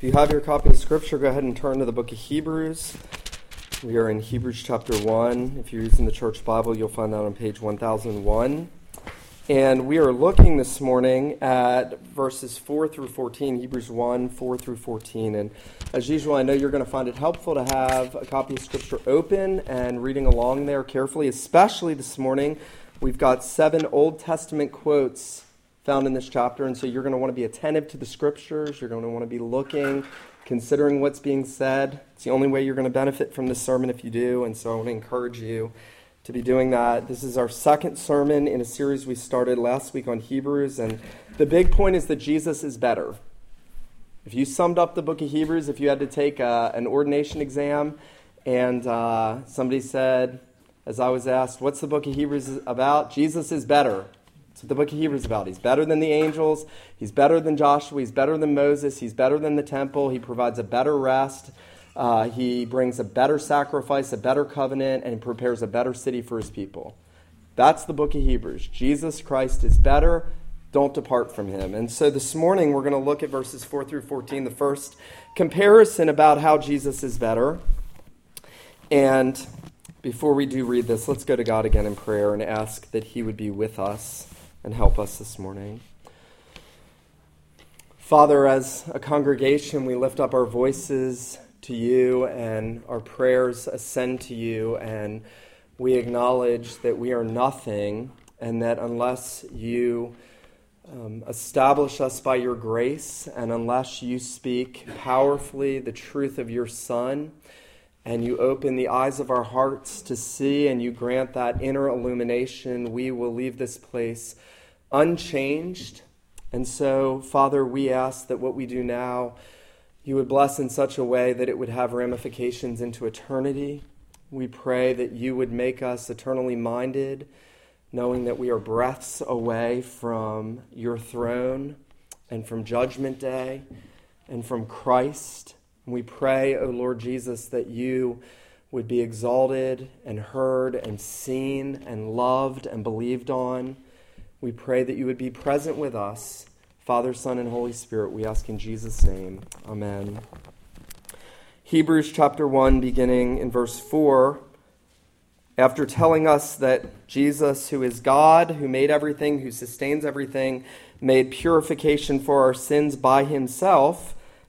If you have your copy of Scripture, go ahead and turn to the book of Hebrews. We are in Hebrews chapter 1. If you're using the church Bible, you'll find that on page 1001. And we are looking this morning at verses 4 through 14, Hebrews 1, 4 through 14. And as usual, I know you're going to find it helpful to have a copy of Scripture open and reading along there carefully, especially this morning. We've got seven Old Testament quotes found in this chapter. And so you're going to want to be attentive to the scriptures. You're going to want to be looking, considering what's being said. It's the only way you're going to benefit from this sermon if you do. And so I want to encourage you to be doing that. This is our second sermon in a series we started last week on Hebrews. And the big point is that Jesus is better. If you summed up the book of Hebrews, if you had to take a, uh, an ordination exam, and uh, somebody said, as I was asked, what's the book of Hebrews about? Jesus is better. The book of Hebrews is about. He's better than the angels. He's better than Joshua. He's better than Moses. He's better than the temple. He provides a better rest. Uh, he brings a better sacrifice, a better covenant, and prepares a better city for his people. That's the book of Hebrews. Jesus Christ is better. Don't depart from him. And so this morning we're going to look at verses 4 through 14, the first comparison about how Jesus is better. And before we do read this, let's go to God again in prayer and ask that he would be with us and help us this morning. Father, as a congregation, we lift up our voices to you and our prayers ascend to you, and we acknowledge that we are nothing and that unless you um, establish us by your grace and unless you speak powerfully the truth of your Son, and you open the eyes of our hearts to see and you grant that inner illumination, we will leave this place unchanged. And so, Father, we ask that what we do now, you would bless in such a way that it would have ramifications into eternity. We pray that you would make us eternally minded, knowing that we are breaths away from your throne and from Judgment Day and from Christ. We pray, O Lord Jesus, that you would be exalted and heard and seen and loved and believed on. We pray that you would be present with us. Father, Son, and Holy Spirit, we ask in Jesus' name. Amen. Hebrews chapter 1, beginning in verse 4, after telling us that Jesus, who is God, who made everything, who sustains everything, made purification for our sins by himself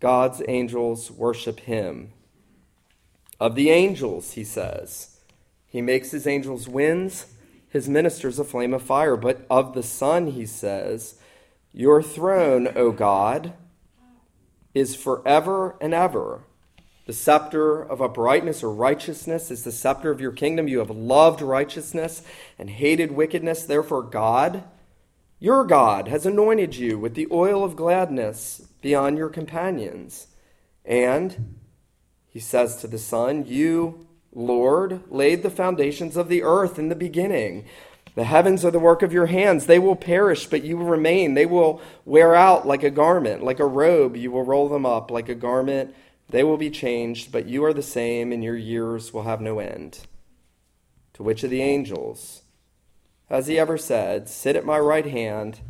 God's angels worship him. Of the angels, he says, he makes his angels winds, his ministers a flame of fire. But of the Son, he says, Your throne, O God, is forever and ever. The scepter of uprightness or righteousness is the scepter of your kingdom. You have loved righteousness and hated wickedness. Therefore, God, your God, has anointed you with the oil of gladness beyond your companions. And he says to the Son, You, Lord, laid the foundations of the earth in the beginning. The heavens are the work of your hands. They will perish, but you will remain. They will wear out like a garment, like a robe. You will roll them up like a garment. They will be changed, but you are the same, and your years will have no end. To which of the angels has he ever said, Sit at my right hand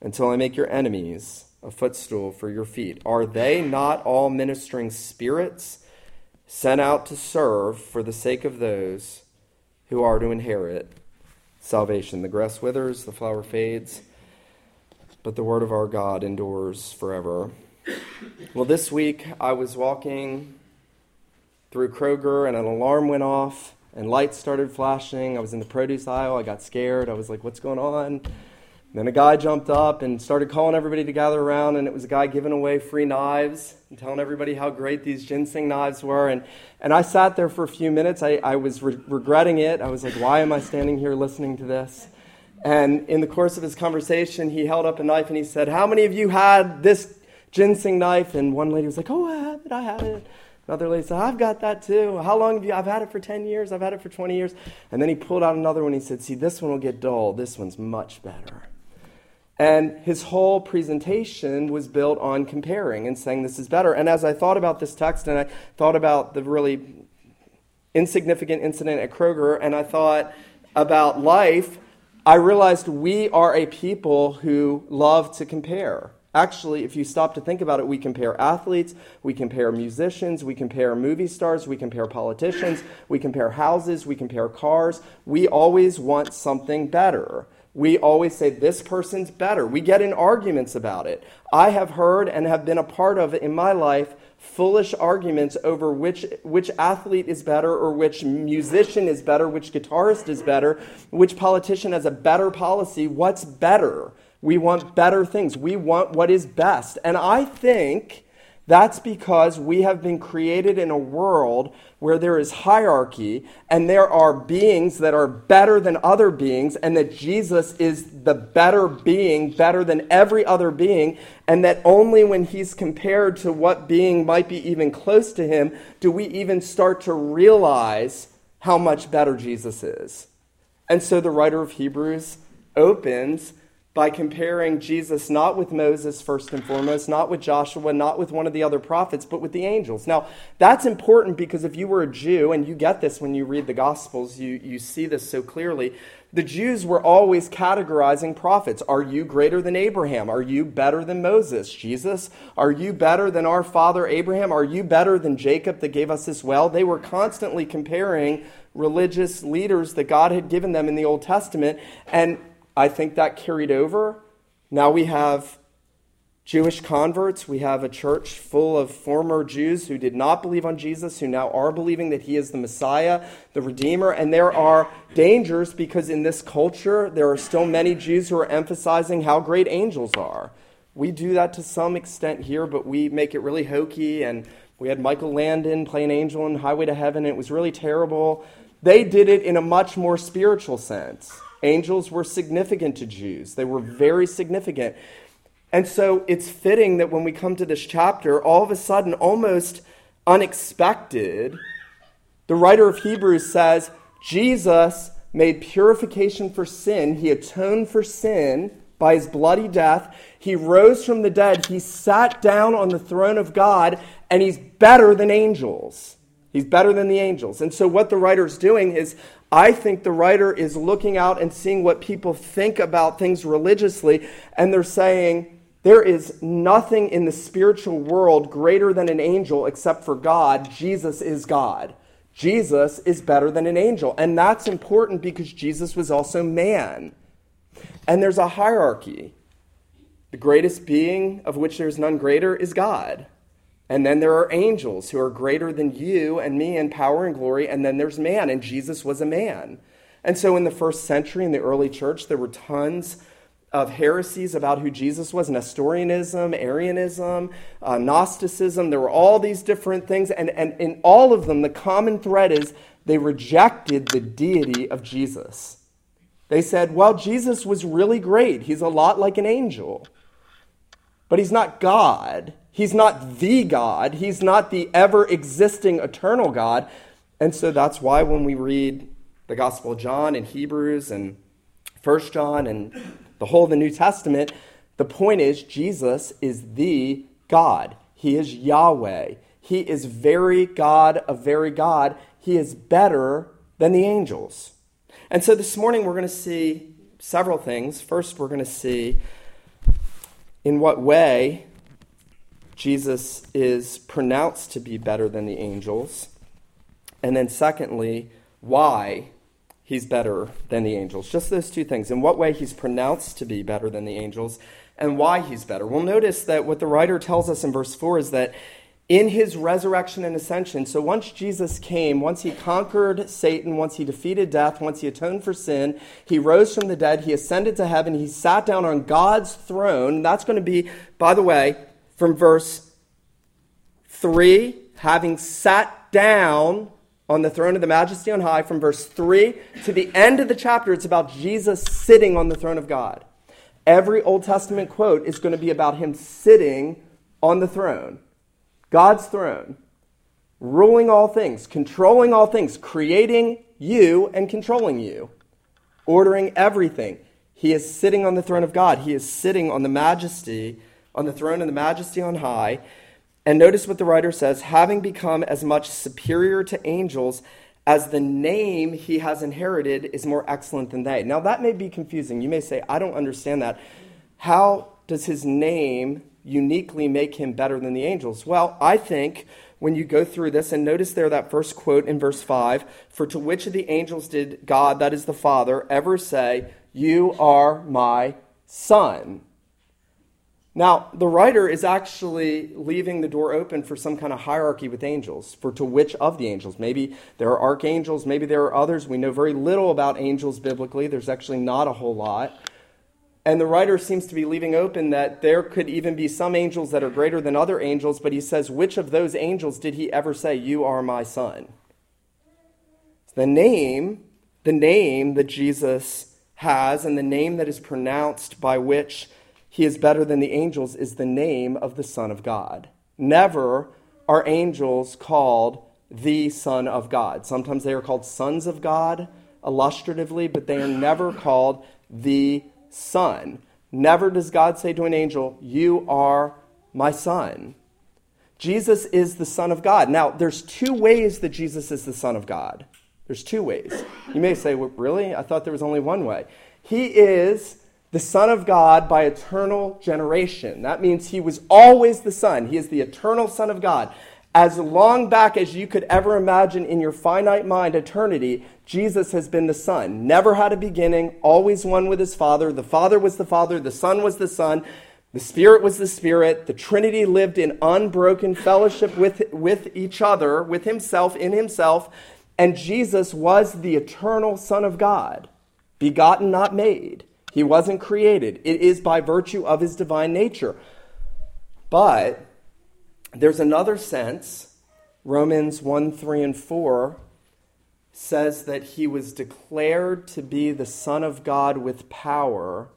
until I make your enemies a footstool for your feet. Are they not all ministering spirits sent out to serve for the sake of those who are to inherit salvation? The grass withers, the flower fades, but the word of our God endures forever. Well, this week I was walking through Kroger and an alarm went off and lights started flashing. I was in the produce aisle. I got scared. I was like, what's going on? then a guy jumped up and started calling everybody to gather around, and it was a guy giving away free knives and telling everybody how great these Ginsu knives were. And, and I sat there for a few minutes. I, I was re- regretting it. I was like, why am I standing here listening to this? And in the course of his conversation, he held up a knife and he said, How many of you had this Ginsu knife? And one lady was like, Oh, I have it, I have it. Another lady said, I've got that too. How long have you? I've had it for 10 years. I've had it for 20 years. And then he pulled out another one. He said, See, this one will get dull. This one's much better. And his whole presentation was built on comparing and saying this is better. And as I thought about this text and I thought about the really insignificant incident at Kroger and I thought about life, I realized we are a people who love to compare. Actually, if you stop to think about it, we compare athletes, we compare musicians, we compare movie stars, we compare politicians, we compare houses, we compare cars. We always want something better. We always say, this person's better. We get in arguments about it. I have heard and have been a part of in my life foolish arguments over which, which athlete is better or which musician is better, which guitarist is better, which politician has a better policy. What's better? We want better things. We want what is best. And I think that's because we have been created in a world where there is hierarchy and there are beings that are better than other beings, and that Jesus is the better being, better than every other being, and that only when he's compared to what being might be even close to him do we even start to realize how much better Jesus is. And so the writer of Hebrews opens by comparing Jesus not with Moses first and foremost, not with Joshua, not with one of the other prophets, but with the angels. Now, that's important because if you were a Jew, and you get this when you read the Gospels, you, you see this so clearly. The Jews were always categorizing prophets. Are you greater than Abraham? Are you better than Moses? Jesus, are you better than our father Abraham? Are you better than Jacob that gave us this well? They were constantly comparing religious leaders that God had given them in the Old Testament. And I think that carried over. Now we have Jewish converts. We have a church full of former Jews who did not believe on Jesus, who now are believing that he is the Messiah, the Redeemer. And there are dangers because in this culture, there are still many Jews who are emphasizing how great angels are. We do that to some extent here, but we make it really hokey. And we had Michael Landon play an angel in Highway to Heaven. It was really terrible. They did it in a much more spiritual sense. Angels were significant to Jews, they were very significant. And so it's fitting that when we come to this chapter, all of a sudden, almost unexpected, the writer of Hebrews says, Jesus made purification for sin, he atoned for sin by his bloody death. He rose from the dead, he sat down on the throne of God, and he's better than angels. He's better than the angels. And so, what the writer's doing is I think the writer is looking out and seeing what people think about things religiously, and they're saying, there is nothing in the spiritual world greater than an angel except for God. Jesus is God. Jesus is better than an angel. And that's important because Jesus was also man. And there's a hierarchy. The greatest being, of which there's none greater, is God. And then there are angels who are greater than you and me in power and glory. And then there's man, and Jesus was a man. And so in the first century, in the early church, there were tons of heresies about who Jesus was Nestorianism, Arianism, uh, Gnosticism. There were all these different things. And, and in all of them, the common thread is they rejected the deity of Jesus. They said, well, Jesus was really great. He's a lot like an angel, but he's not God. He's not the God, He's not the ever existing eternal God. And so that's why when we read the Gospel of John and Hebrews and First John and the whole of the New Testament, the point is Jesus is the God. He is Yahweh. He is very God of very God. He is better than the angels. And so this morning we're going to see several things. First, we're going to see in what way Jesus is pronounced to be better than the angels. And then, secondly, why he's better than the angels. Just those two things. In what way he's pronounced to be better than the angels, and why he's better. We'll notice that what the writer tells us in verse 4 is that in his resurrection and ascension, so once Jesus came, once he conquered Satan, once he defeated death, once he atoned for sin, he rose from the dead, he ascended to heaven, he sat down on God's throne. That's going to be, by the way, from verse 3, having sat down on the throne of the majesty on high, from verse 3 to the end of the chapter, it's about Jesus sitting on the throne of God. Every Old Testament quote is going to be about him sitting on the throne, God's throne. ruling all things, controlling all things, creating you and controlling you, ordering everything. He is sitting on the throne of God. He is sitting on the majesty, on the throne of the majesty on high. And notice what the writer says having become as much superior to angels as the name he has inherited is more excellent than they. Now, that may be confusing. You may say, I don't understand that. How does his name uniquely make him better than the angels? Well, I think when you go through this, and notice there that first quote in verse 5 For to which of the angels did God, that is the Father, ever say, You are my son? Now, the writer is actually leaving the door open for some kind of hierarchy with angels, for to which of the angels. Maybe there are archangels, maybe there are others. We know very little about angels biblically. There's actually not a whole lot. And the writer seems to be leaving open that there could even be some angels that are greater than other angels, but he says, which of those angels did he ever say, You are my son? The name, the name that Jesus has, and the name that is pronounced by which he is better than the angels is the name of the Son of God. Never are angels called the Son of God. Sometimes they are called sons of God illustratively, but they are never called the Son. Never does God say to an angel, You are my son. Jesus is the Son of God. Now, there's two ways that Jesus is the Son of God. There's two ways. You may say, well, Really? I thought there was only one way. He is the Son of God by eternal generation. That means he was always the Son. He is the eternal Son of God. As long back as you could ever imagine in your finite mind, eternity, Jesus has been the Son. Never had a beginning, always one with his Father. The Father was the Father, the Son was the Son, the Spirit was the Spirit. The Trinity lived in unbroken fellowship with, with each other, with himself, in himself. And Jesus was the eternal Son of God, begotten, not made. He wasn't created. It is by virtue of his divine nature. But there's another sense. Romans 1 3 and 4 says that he was declared to be the Son of God with power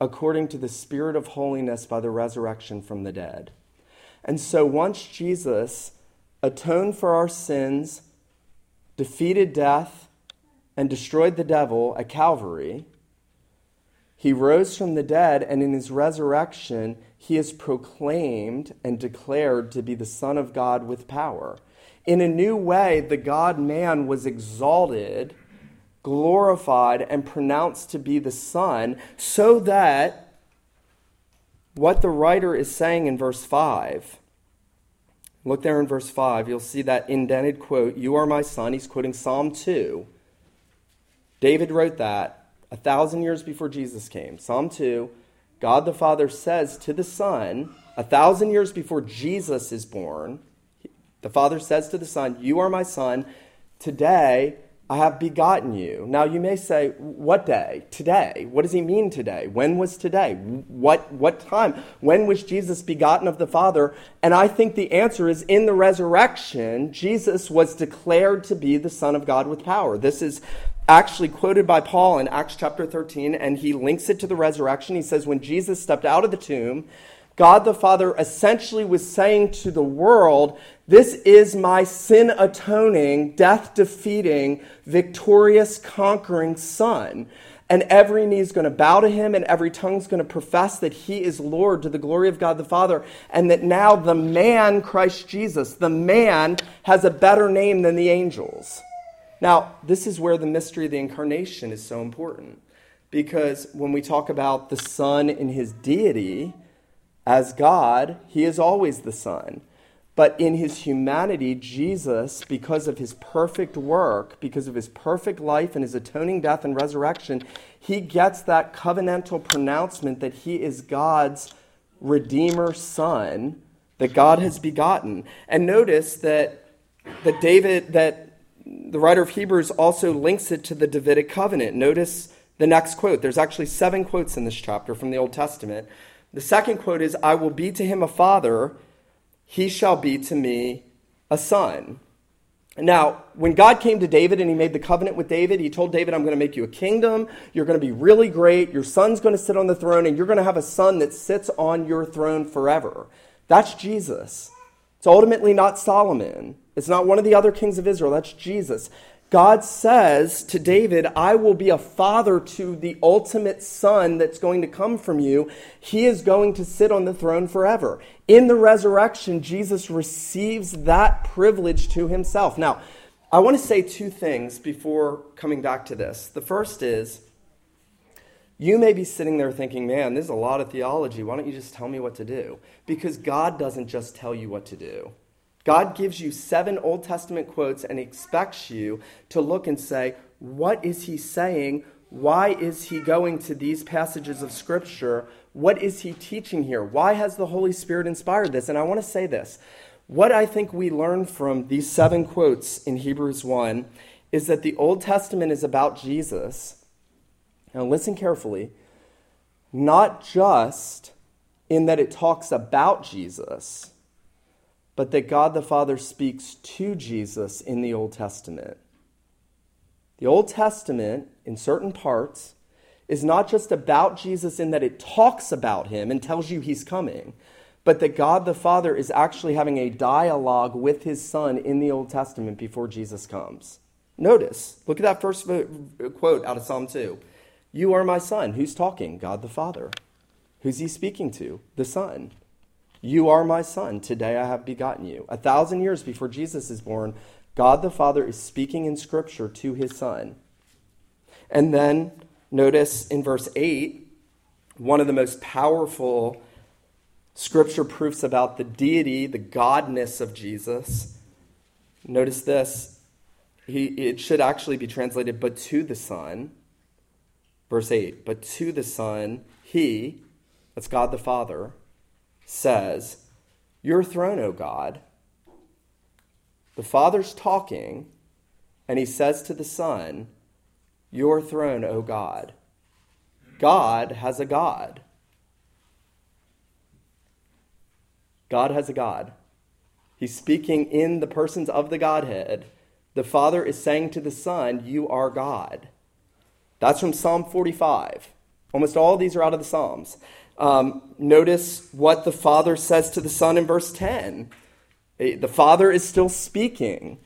according to the Spirit of holiness by the resurrection from the dead. And so once Jesus atoned for our sins, defeated death, and destroyed the devil at Calvary, he rose from the dead, and in his resurrection, he is proclaimed and declared to be the Son of God with power. In a new way, the God man was exalted, glorified, and pronounced to be the Son, so that what the writer is saying in verse 5 Look there in verse 5. You'll see that indented quote, You are my son. He's quoting Psalm 2. David wrote that a thousand years before Jesus came. Psalm 2, God the Father says to the Son, a thousand years before Jesus is born, the Father says to the Son, You are my Son. Today I have begotten you. Now you may say, What day? Today. What does he mean today? When was today? What, what time? When was Jesus begotten of the Father? And I think the answer is in the resurrection, Jesus was declared to be the Son of God with power. This is actually quoted by Paul in Acts chapter 13, and he links it to the resurrection. He says, When Jesus stepped out of the tomb, God the Father essentially was saying to the world, This is my sin atoning, death defeating, victorious, conquering Son. And every knee is going to bow to him, and every tongue is going to profess that he is Lord to the glory of God the Father, and that now the man, Christ Jesus, the man, has a better name than the angels. Now, this is where the mystery of the incarnation is so important. Because when we talk about the Son in his deity as God, he is always the Son. But in his humanity, Jesus, because of his perfect work, because of his perfect life and his atoning death and resurrection, he gets that covenantal pronouncement that he is God's Redeemer Son that God has begotten. And notice that, that David, that the writer of Hebrews also links it to the Davidic covenant. Notice the next quote. There's actually seven quotes in this chapter from the Old Testament. The second quote is I will be to him a father, he shall be to me a son. Now, when God came to David and he made the covenant with David, he told David, I'm going to make you a kingdom. You're going to be really great. Your son's going to sit on the throne, and you're going to have a son that sits on your throne forever. That's Jesus. It's ultimately not Solomon. It's not one of the other kings of Israel. That's Jesus. God says to David, I will be a father to the ultimate son that's going to come from you. He is going to sit on the throne forever. In the resurrection, Jesus receives that privilege to himself. Now, I want to say two things before coming back to this. The first is, you may be sitting there thinking, man, there's a lot of theology. Why don't you just tell me what to do? Because God doesn't just tell you what to do. God gives you seven Old Testament quotes and expects you to look and say, what is he saying? Why is he going to these passages of Scripture? What is he teaching here? Why has the Holy Spirit inspired this? And I want to say this. What I think we learn from these seven quotes in Hebrews 1 is that the Old Testament is about Jesus. Now, listen carefully. Not just in that it talks about Jesus but that God the Father speaks to Jesus in the Old Testament. The Old Testament, in certain parts, is not just about Jesus in that it talks about him and tells you he's coming, but that God the Father is actually having a dialogue with his Son in the Old Testament before Jesus comes. Notice, look at that first quote out of Psalm 2. You are my Son. Who's talking? God the Father. Who's he speaking to? The Son. You are my son. Today I have begotten you. A thousand years before Jesus is born, God the Father is speaking in Scripture to his son. And then notice in verse 8, one of the most powerful scripture proofs about the deity, the godness of Jesus. Notice this. He, it should actually be translated, but to the Son. Verse 8, but to the Son, He, that's God the Father, says, Your throne, O God. The Father's talking, and he says to the Son, Your throne, O God. God has a God. God has a God. He's speaking in the persons of the Godhead. The Father is saying to the Son, You are God. That's from Psalm 45. Almost all these are out of the Psalms. Um, notice what the Father says to the Son in verse 10. The Father is still speaking.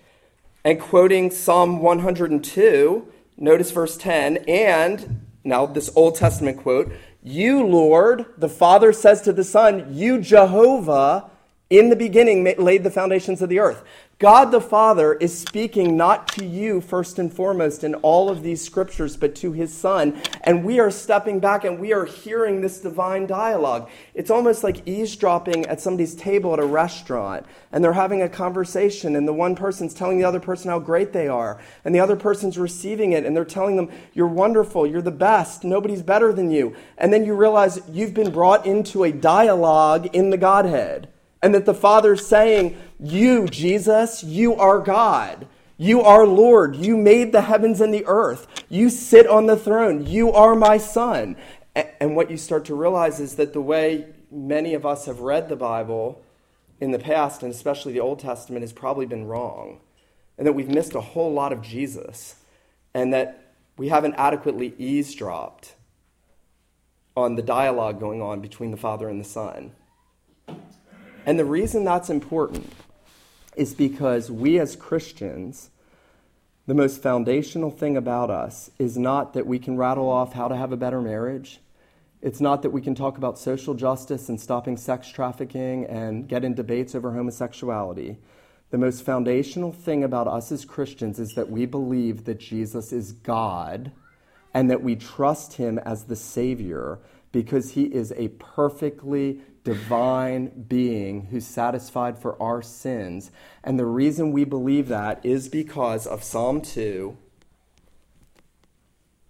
And quoting Psalm 102, notice verse 10, and now this Old Testament quote, You, Lord, the Father says to the Son, You, Jehovah, in the beginning laid the foundations of the earth. God the Father is speaking not to you first and foremost in all of these scriptures, but to his Son. And we are stepping back and we are hearing this divine dialogue. It's almost like eavesdropping at somebody's table at a restaurant. And they're having a conversation, and the one person's telling the other person how great they are. And the other person's receiving it, and they're telling them, You're wonderful, you're the best, nobody's better than you. And then you realize you've been brought into a dialogue in the Godhead and that the Father's saying, You, Jesus, you are God. You are Lord. You made the heavens and the earth. You sit on the throne. You are my Son. And what you start to realize is that the way many of us have read the Bible in the past, and especially the Old Testament, has probably been wrong. And that we've missed a whole lot of Jesus. And that we haven't adequately eavesdropped on the dialogue going on between the Father and the Son. And the reason that's important is because we as Christians, the most foundational thing about us is not that we can rattle off how to have a better marriage. It's not that we can talk about social justice and stopping sex trafficking and get in debates over homosexuality. The most foundational thing about us as Christians is that we believe that Jesus is God and that we trust him as the Savior because he is a perfectly divine being who's satisfied for our sins. And the reason we believe that is because of Psalm 2,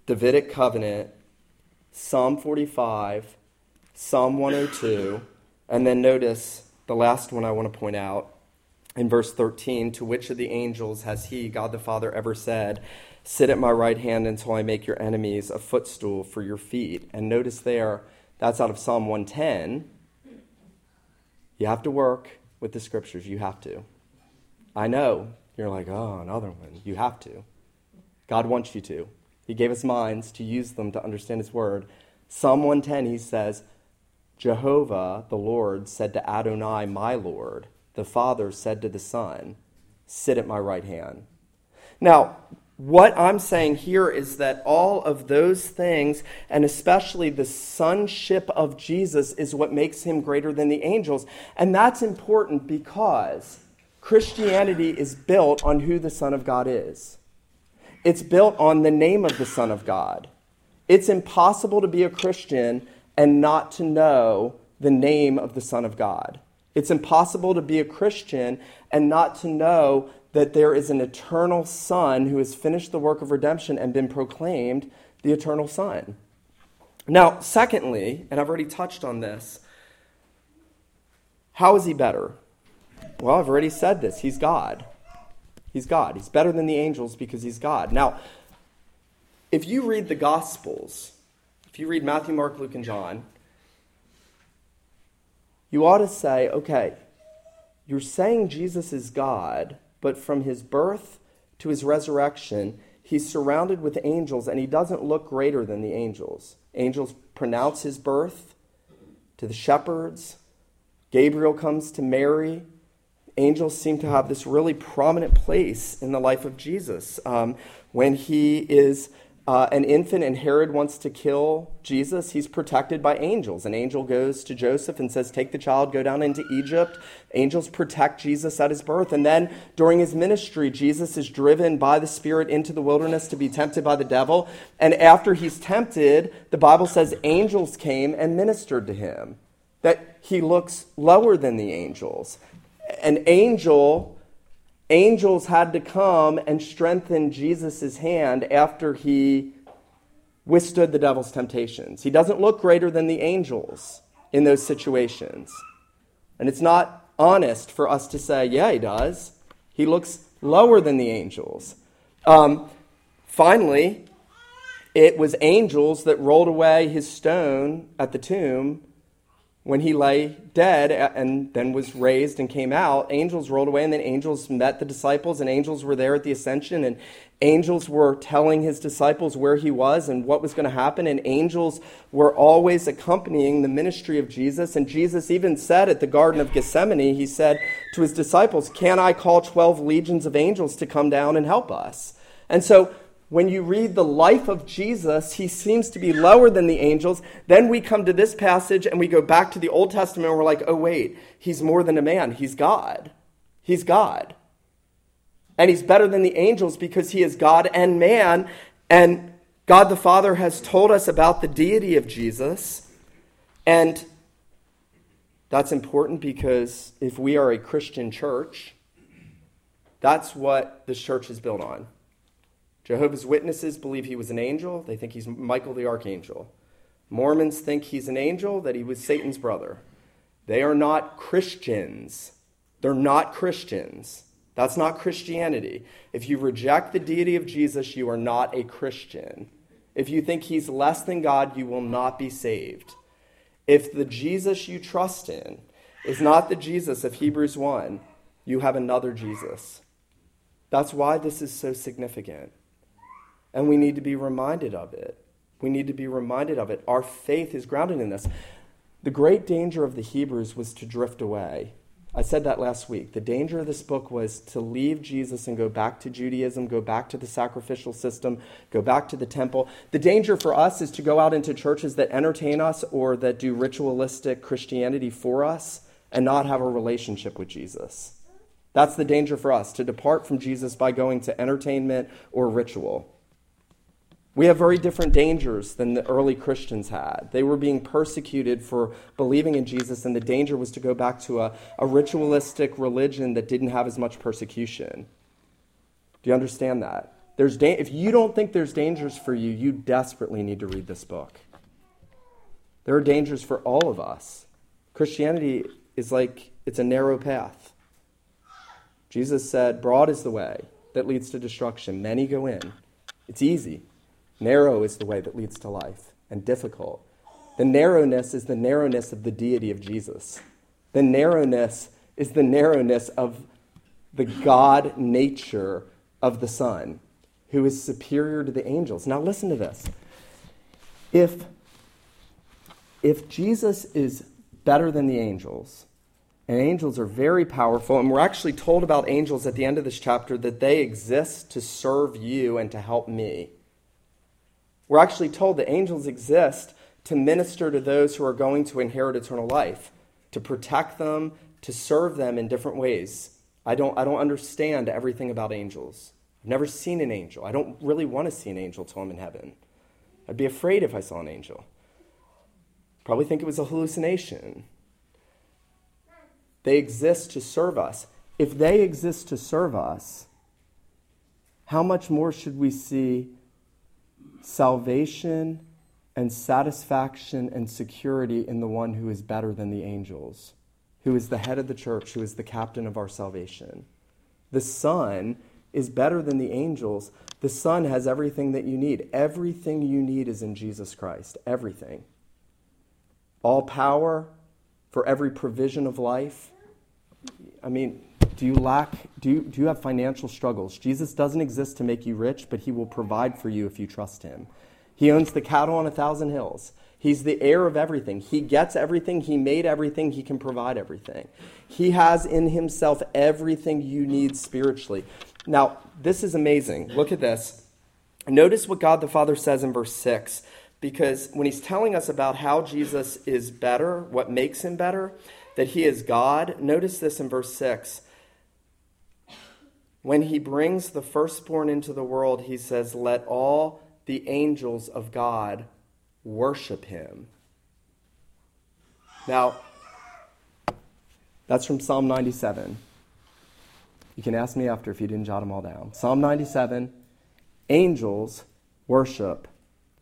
Davidic covenant, Psalm 45, Psalm 102, and then notice the last one I want to point out in verse 13 To which of the angels has he, God the Father, ever said, Sit at my right hand until I make your enemies a footstool for your feet? And notice there, that's out of Psalm 110. You have to work with the scriptures. You have to. I know you're like, oh, another one. You have to. God wants you to. He gave us minds to use them to understand His word. Psalm 110, he says, Jehovah, the Lord, said to Adonai, my Lord. The Father said to the Son, sit at my right hand. Now, what I'm saying here is that all of those things, and especially the sonship of Jesus, is what makes him greater than the angels. And that's important because Christianity is built on who the Son of God is. It's built on the name of the Son of God. It's impossible to be a Christian and not to know the name of the Son of God. It's impossible to be a Christian and not to know that there is an eternal Son who has finished the work of redemption and been proclaimed the eternal Son. Now, secondly, and I've already touched on this, how is he better? Well, I've already said this. He's God. He's God. He's better than the angels because he's God. Now, if you read the Gospels, if you read Matthew, Mark, Luke, and John, you ought to say, okay, you're saying Jesus is God, but from his birth to his resurrection, he's surrounded with angels and he doesn't look greater than the angels. Angels pronounce his birth to the shepherds. Gabriel comes to Mary. Angels seem to have this really prominent place in the life of Jesus. Um, when he is uh, an infant and Herod wants to kill Jesus, he's protected by angels. An angel goes to Joseph and says, Take the child, go down into Egypt. Angels protect Jesus at his birth. And then during his ministry, Jesus is driven by the Spirit into the wilderness to be tempted by the devil. And after he's tempted, the Bible says angels came and ministered to him, that he looks lower than the angels. An angel angels had to come and strengthen Jesus' hand after he withstood the devil's temptations. He doesn't look greater than the angels in those situations. And it's not honest for us to say, yeah, he does. He looks lower than the angels. Um, finally, it was angels that rolled away his stone at the tomb when he lay dead and then was raised and came out, angels rolled away, and then angels met the disciples, and angels were there at the ascension, and angels were telling his disciples where he was and what was going to happen, and angels were always accompanying the ministry of Jesus. And Jesus even said at the Garden of Gethsemane, he said to his disciples, Can I call 12 legions of angels to come down and help us? And so when you read the life of Jesus, he seems to be lower than the angels. Then we come to this passage and we go back to the Old Testament and we're like, oh, wait, he's more than a man. He's God. He's God. And he's better than the angels because he is God and man. And God the Father has told us about the deity of Jesus. And that's important because if we are a Christian church, that's what this church is built on. Jehovah's Witnesses believe he was an angel. They think he's Michael the archangel. Mormons think he's an angel, that he was Satan's brother. They are not Christians. They're not Christians. That's not Christianity. If you reject the deity of Jesus, you are not a Christian. If you think he's less than God, you will not be saved. If the Jesus you trust in is not the Jesus of Hebrews 1, you have another Jesus. That's why this is so significant. And we need to be reminded of it. We need to be reminded of it. Our faith is grounded in this. The great danger of the Hebrews was to drift away. I said that last week. The danger of this book was to leave Jesus and go back to Judaism, go back to the sacrificial system, go back to the temple. The danger for us is to go out into churches that entertain us or that do ritualistic Christianity for us and not have a relationship with Jesus. That's the danger for us, to depart from Jesus by going to entertainment or ritual. We have very different dangers than the early Christians had. They were being persecuted for believing in Jesus, and the danger was to go back to a, a ritualistic religion that didn't have as much persecution. Do you understand that? There's da- if you don't think there's dangers for you, you desperately need to read this book. There are dangers for all of us. Christianity is like it's a narrow path. Jesus said, Broad is the way that leads to destruction. Many go in. It's easy. Narrow is the way that leads to life, and difficult. The narrowness is the narrowness of the deity of Jesus. The narrowness is the narrowness of the God nature of the Son, who is superior to the angels. Now, listen to this. If, if Jesus is better than the angels, And angels are very powerful. And we're actually told about angels at the end of this chapter that they exist to serve you and to help me. We're actually told that angels exist to minister to those who are going to inherit eternal life, to protect them, to serve them in different ways. I don't, I don't understand everything about angels. I've never seen an angel. I don't really want to see an angel till I'm in heaven. I'd be afraid if I saw an angel. Probably think it was a hallucination. They exist to serve us. If they exist to serve us, how much more should we see salvation and satisfaction and security in the one who is better than the angels, who is the head of the church, who is the captain of our salvation? The Son is better than the angels. The Son has everything that you need. Everything you need is in Jesus Christ. Everything. All power for every provision of life. I mean, do you lack, do you, do you have financial struggles? Jesus doesn't exist to make you rich, but he will provide for you if you trust him. He owns the cattle on a thousand hills. He's the heir of everything. He gets everything. He made everything. He can provide everything. He has in himself everything you need spiritually. Now, this is amazing. Look at this. Notice what God the Father says in verse 6, because when he's telling us about how Jesus is better, what makes him better, that he is God, notice this in verse 6. When he brings the firstborn into the world, he says, Let all the angels of God worship him. Now, that's from Psalm 97. You can ask me after if you didn't jot them all down. Psalm 97 Angels worship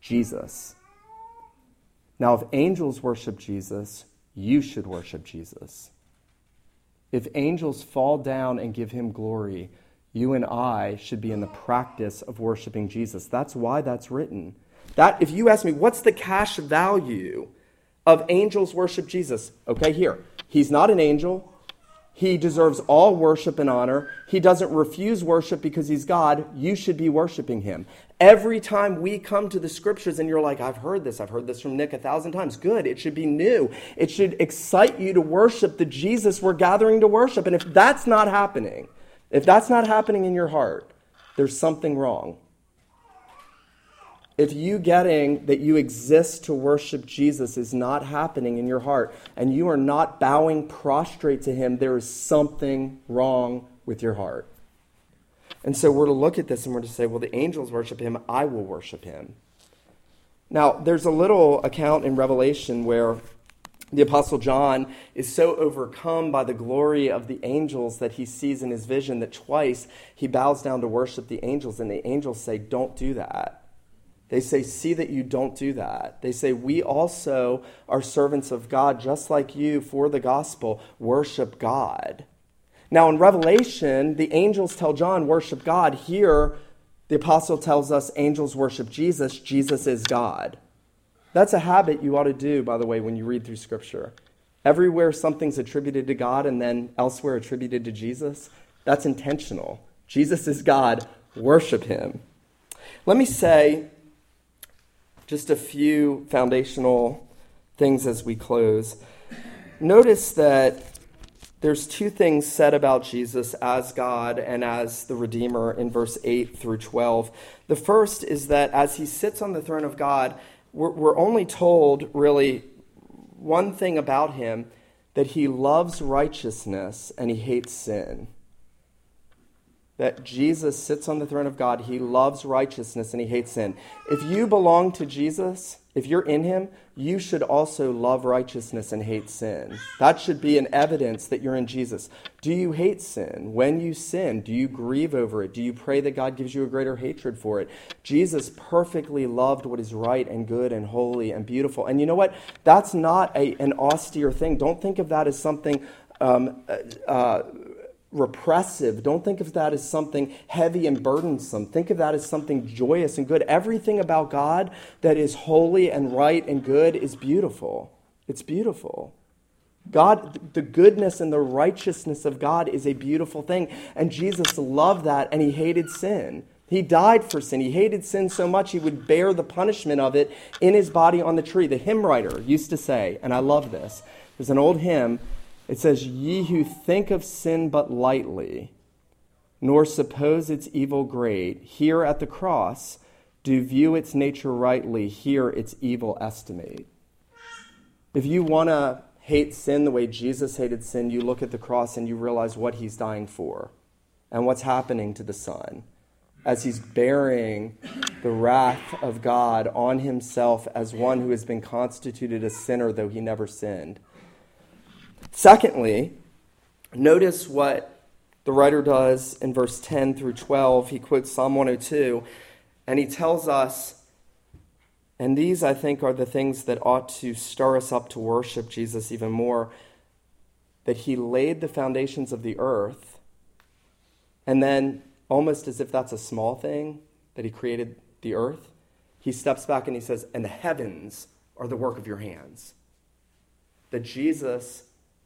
Jesus. Now, if angels worship Jesus, you should worship Jesus. If angels fall down and give him glory, you and I should be in the practice of worshiping Jesus. That's why that's written. That if you ask me what's the cash value of angels worship Jesus? Okay, here. He's not an angel. He deserves all worship and honor. He doesn't refuse worship because he's God. You should be worshiping him. Every time we come to the scriptures and you're like, I've heard this, I've heard this from Nick a thousand times. Good. It should be new. It should excite you to worship the Jesus we're gathering to worship. And if that's not happening, if that's not happening in your heart, there's something wrong. If you getting that you exist to worship Jesus is not happening in your heart and you are not bowing prostrate to him, there is something wrong with your heart. And so we're to look at this and we're to say, well, the angels worship him, I will worship him. Now, there's a little account in Revelation where the Apostle John is so overcome by the glory of the angels that he sees in his vision that twice he bows down to worship the angels, and the angels say, Don't do that. They say, See that you don't do that. They say, We also are servants of God, just like you, for the gospel. Worship God. Now, in Revelation, the angels tell John, Worship God. Here, the apostle tells us angels worship Jesus. Jesus is God. That's a habit you ought to do, by the way, when you read through Scripture. Everywhere something's attributed to God and then elsewhere attributed to Jesus, that's intentional. Jesus is God. Worship him. Let me say just a few foundational things as we close. Notice that there's two things said about Jesus as God and as the Redeemer in verse 8 through 12. The first is that as he sits on the throne of God, we're, we're only told really one thing about him that he loves righteousness and he hates sin. That Jesus sits on the throne of God, he loves righteousness and he hates sin. If you belong to Jesus, if you're in him, you should also love righteousness and hate sin. That should be an evidence that you're in Jesus. Do you hate sin? When you sin, do you grieve over it? Do you pray that God gives you a greater hatred for it? Jesus perfectly loved what is right and good and holy and beautiful. And you know what? That's not a, an austere thing. Don't think of that as something. Um, uh, repressive. Don't think of that as something heavy and burdensome. Think of that as something joyous and good. Everything about God that is holy and right and good is beautiful. It's beautiful. God, the goodness and the righteousness of God is a beautiful thing. And Jesus loved that and he hated sin. He died for sin. He hated sin so much he would bear the punishment of it in his body on the tree. The hymn writer used to say, and I love this, there's an old hymn It says, Ye who think of sin but lightly, nor suppose its evil great, here at the cross do view its nature rightly, here its evil estimate. If you want to hate sin the way Jesus hated sin, you look at the cross and you realize what he's dying for and what's happening to the Son as he's bearing the wrath of God on himself as one who has been constituted a sinner, though he never sinned. Secondly, notice what the writer does in verse 10 through 12. He quotes Psalm 102, and he tells us, and these, I think, are the things that ought to stir us up to worship Jesus even more that he laid the foundations of the earth, and then almost as if that's a small thing that he created the earth, he steps back and he says, And the heavens are the work of your hands. That Jesus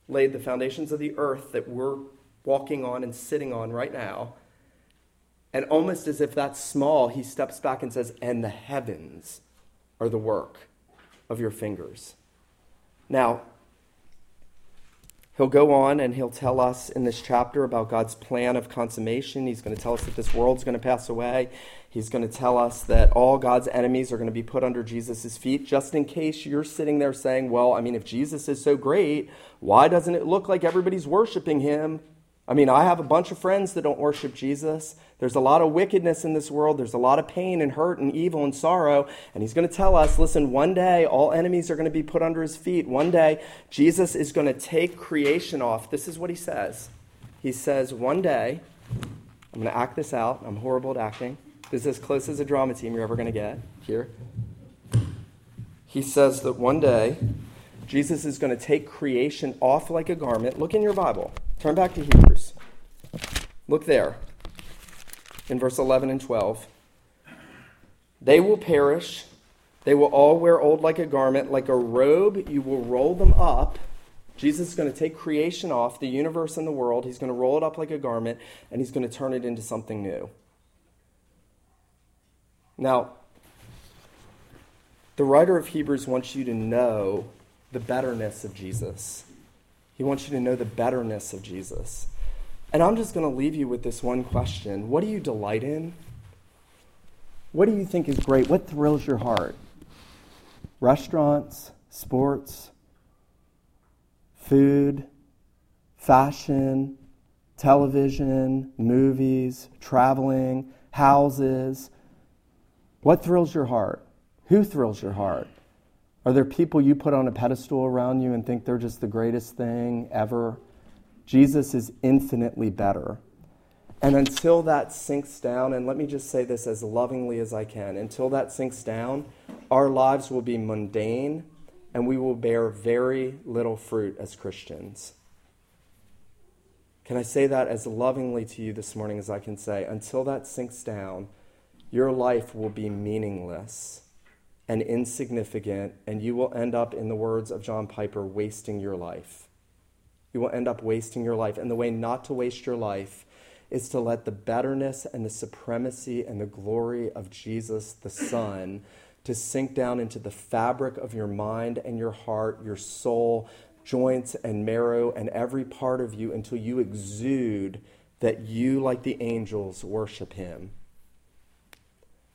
laid the foundations of the earth that we're walking on and sitting on right now. And almost as if that's small, he steps back and says, And the heavens are the work of your fingers. Now, He'll go on and he'll tell us in this chapter about God's plan of consummation. He's going to tell us that this world's going to pass away. He's going to tell us that all God's enemies are going to be put under Jesus' feet, just in case you're sitting there saying, Well, I mean, if Jesus is so great, why doesn't it look like everybody's worshiping him? I mean, I have a bunch of friends that don't worship Jesus. There's a lot of wickedness in this world. There's a lot of pain and hurt and evil and sorrow. And he's going to tell us listen, one day all enemies are going to be put under his feet. One day Jesus is going to take creation off. This is what he says. He says, one day, I'm going to act this out. I'm horrible at acting. This is as close as a drama team you're ever going to get here. He says that one day Jesus is going to take creation off like a garment. Look in your Bible. Turn back to Hebrews. Look there in verse 11 and 12. They will perish. They will all wear old like a garment, like a robe. You will roll them up. Jesus is going to take creation off, the universe and the world. He's going to roll it up like a garment, and he's going to turn it into something new. Now, the writer of Hebrews wants you to know the betterness of Jesus. He wants you to know the betterness of Jesus. And I'm just going to leave you with this one question What do you delight in? What do you think is great? What thrills your heart? Restaurants, sports, food, fashion, television, movies, traveling, houses. What thrills your heart? Who thrills your heart? Are there people you put on a pedestal around you and think they're just the greatest thing ever? Jesus is infinitely better. And until that sinks down, and let me just say this as lovingly as I can until that sinks down, our lives will be mundane and we will bear very little fruit as Christians. Can I say that as lovingly to you this morning as I can say? Until that sinks down, your life will be meaningless and insignificant, and you will end up, in the words of John Piper, wasting your life. You will end up wasting your life. And the way not to waste your life is to let the betterness and the supremacy and the glory of Jesus, the Son, to sink down into the fabric of your mind and your heart, your soul, joints and marrow, and every part of you until you exude that you, like the angels, worship Him.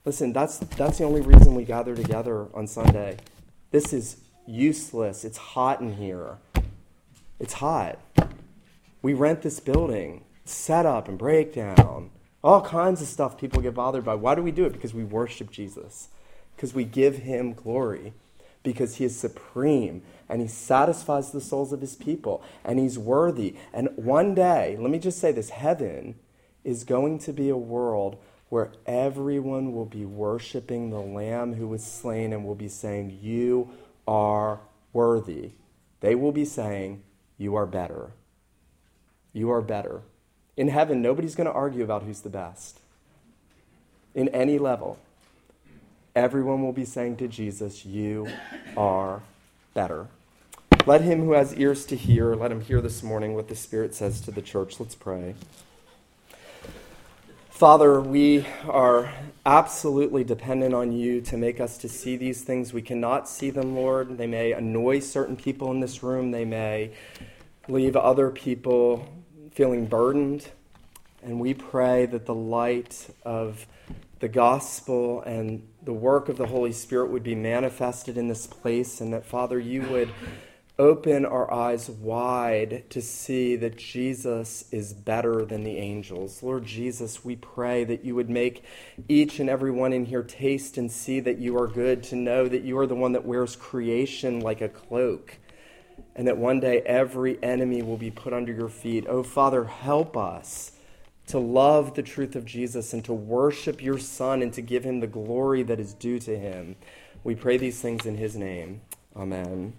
Listen, that's, that's the only reason we gather together on Sunday. This is useless. It's hot in here. It's hot. We rent this building, set up and breakdown, all kinds of stuff people get bothered by. Why do we do it? Because we worship Jesus, because we give him glory, because he is supreme and he satisfies the souls of his people and he's worthy. And one day, let me just say this heaven is going to be a world where everyone will be worshiping the Lamb who was slain and will be saying, You are worthy. They will be saying, You are better. You are better. In heaven, nobody's going to argue about who's the best. In any level, everyone will be saying to Jesus, You are better. Let him who has ears to hear, let him hear this morning what the Spirit says to the church. Let's pray. Father, we are absolutely dependent on you to make us to see these things. We cannot see them, Lord. They may annoy certain people in this room. They may leave other people feeling burdened. And we pray that the light of the gospel and the work of the Holy Spirit would be manifested in this place, and that, Father, you would open our eyes wide to see that Jesus is better than the angels. Lord Jesus, we pray that you would make each and every one in here taste and see that you are good, to know that you are the one that wears creation like a cloak, and that one day every enemy will be put under your feet. Oh, Father, help us to love the truth of Jesus and to worship your Son and to give him the glory that is due to him. We pray these things in his name. Amen.